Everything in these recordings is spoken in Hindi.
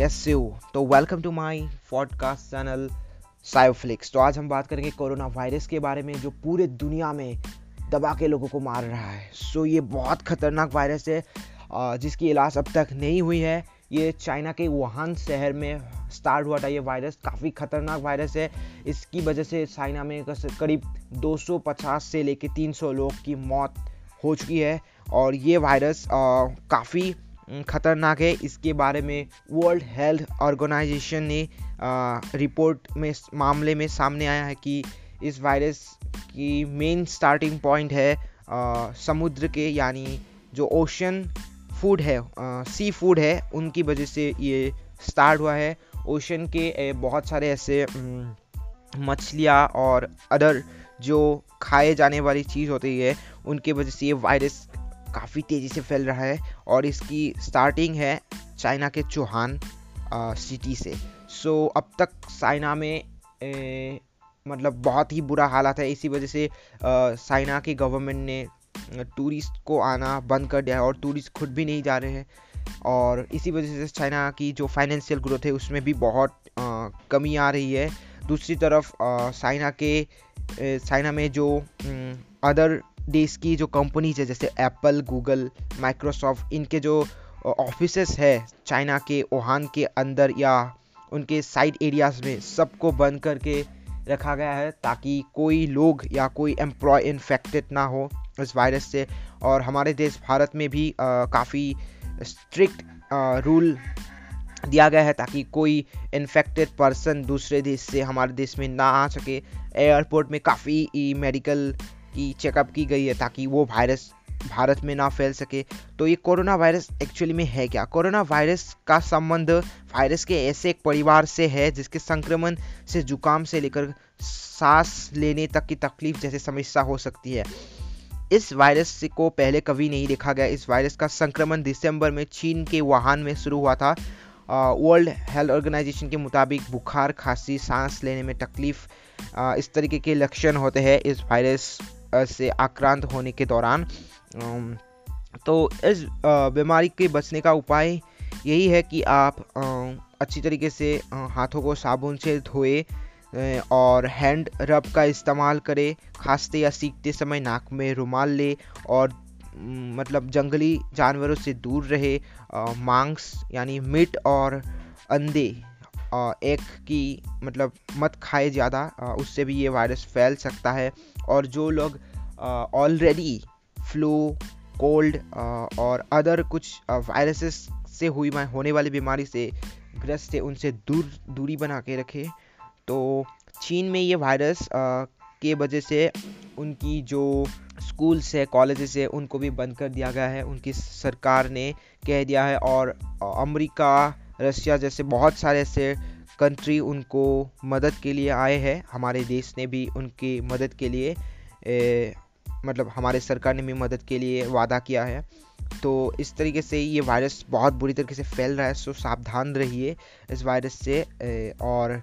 कैसे हो तो welcome to my podcast channel सायोफ्लिक्स तो आज हम बात करेंगे कोरोना वायरस के बारे में, जो पूरे दुनिया में दबा के लोगों को मार रहा है। सो ये बहुत खतरनाक वायरस है जिसकी इलाज अब तक नहीं हुई है। ये चाइना के वुहान शहर में स्टार्ट हुआ था। ये वायरस काफ़ी खतरनाक वायरस है। इसकी वजह से चाइना में करीब 250 से लेकर 300 लोग की मौत हो चुकी है। और ये वायरस काफ़ी ख़तरनाक है। इसके बारे में वर्ल्ड हेल्थ ऑर्गेनाइजेशन ने रिपोर्ट में मामले में सामने आया है कि इस वायरस की मेन स्टार्टिंग पॉइंट है आ, समुद्र के यानी जो ओशन फ़ूड है आ, सी फ़ूड है उनकी वजह से ये स्टार्ट हुआ है। ओशन के बहुत सारे ऐसे मछलियाँ और अदर जो खाए जाने वाली चीज़ होती है उनके वजह से ये वायरस काफ़ी तेज़ी से फैल रहा है और इसकी स्टार्टिंग है चाइना के चौहान सिटी से सो। So, अब तक चाइना में ए, मतलब बहुत ही बुरा हालात है। इसी वजह से चाइना की गवर्नमेंट ने टूरिस्ट को आना बंद कर दिया है और टूरिस्ट खुद भी नहीं जा रहे हैं। और इसी वजह से चाइना की जो फाइनेंशियल ग्रोथ है उसमें भी बहुत आ, कमी आ रही है। दूसरी तरफ़ चाइना के चाइना में जो अदर देश की जो कंपनीज़ है, जैसे एप्पल गूगल माइक्रोसॉफ्ट इनके जो ऑफ़िस है चाइना के ओहान के अंदर या उनके साइड एरियाज़ में, सबको बंद करके रखा गया है ताकि कोई लोग या कोई एम्प्लॉय इन्फेक्टेड ना हो इस वायरस से। और हमारे देश भारत में भी काफ़ी स्ट्रिक्ट रूल दिया गया है ताकि कोई इन्फेक्टेड पर्सन दूसरे देश से हमारे देश में ना आ सके। एयरपोर्ट में काफ़ी मेडिकल की चेकअप की गई है ताकि वो वायरस भारत में ना फैल सके। तो ये कोरोना वायरस एक्चुअली में है क्या? कोरोना वायरस का संबंध वायरस के ऐसे एक परिवार से है जिसके संक्रमण से जुकाम से लेकर सांस लेने तक की तकलीफ़ जैसे समस्या हो सकती है। इस वायरस को पहले कभी नहीं देखा गया। इस वायरस का संक्रमण दिसंबर में चीन के वुहान में शुरू हुआ था। वर्ल्ड हेल्थ ऑर्गेनाइजेशन के मुताबिक बुखार, खांसी, सांस लेने में तकलीफ़ इस तरीके के लक्षण होते हैं इस वायरस से आक्रांत होने के दौरान तो इस बीमारी के बचने का उपाय यही है कि आप अच्छी तरीके से हाथों को साबुन से धोए और हैंड रब का इस्तेमाल करें, खांसते या सीखते समय नाक में रुमाल ले, और मतलब जंगली जानवरों से दूर रहे मांस यानी मीट और अंडे। एक की मतलब मत खाए ज़्यादा उससे भी ये वायरस फैल सकता है। और जो लोग ऑलरेडी फ्लू कोल्ड और अदर कुछ वायरसेस से हुई होने वाली बीमारी से ग्रस्त है उनसे दूर, दूरी बना के रखे। तो चीन में ये वायरस के वजह से उनकी जो स्कूल्स है कॉलेजेस है, उनको भी बंद कर दिया गया है। उनकी सरकार ने कह दिया है और अमेरिका रशिया जैसे बहुत सारे ऐसे कंट्री उनको मदद के लिए आए हैं। हमारे देश ने भी उनकी मदद के लिए ए, मतलब हमारे सरकार ने भी मदद के लिए वादा किया है। तो इस तरीके से ये वायरस बहुत बुरी तरीके से फैल रहा है सो सावधान रहिए इस वायरस से और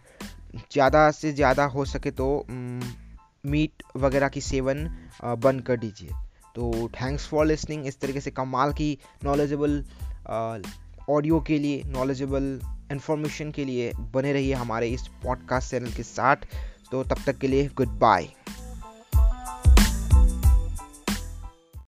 ज़्यादा से ज़्यादा हो सके तो मीट वगैरह की सेवन बंद कर दीजिए। तो थैंक्स फॉर लिसनिंग इस तरीके से कमाल की नॉलेजेबल ऑडियो के लिए नॉलेजेबल इन्फॉर्मेशन के लिए बने रहिए हमारे इस पॉडकास्ट चैनल के साथ। तो तब तक के लिए गुड बाय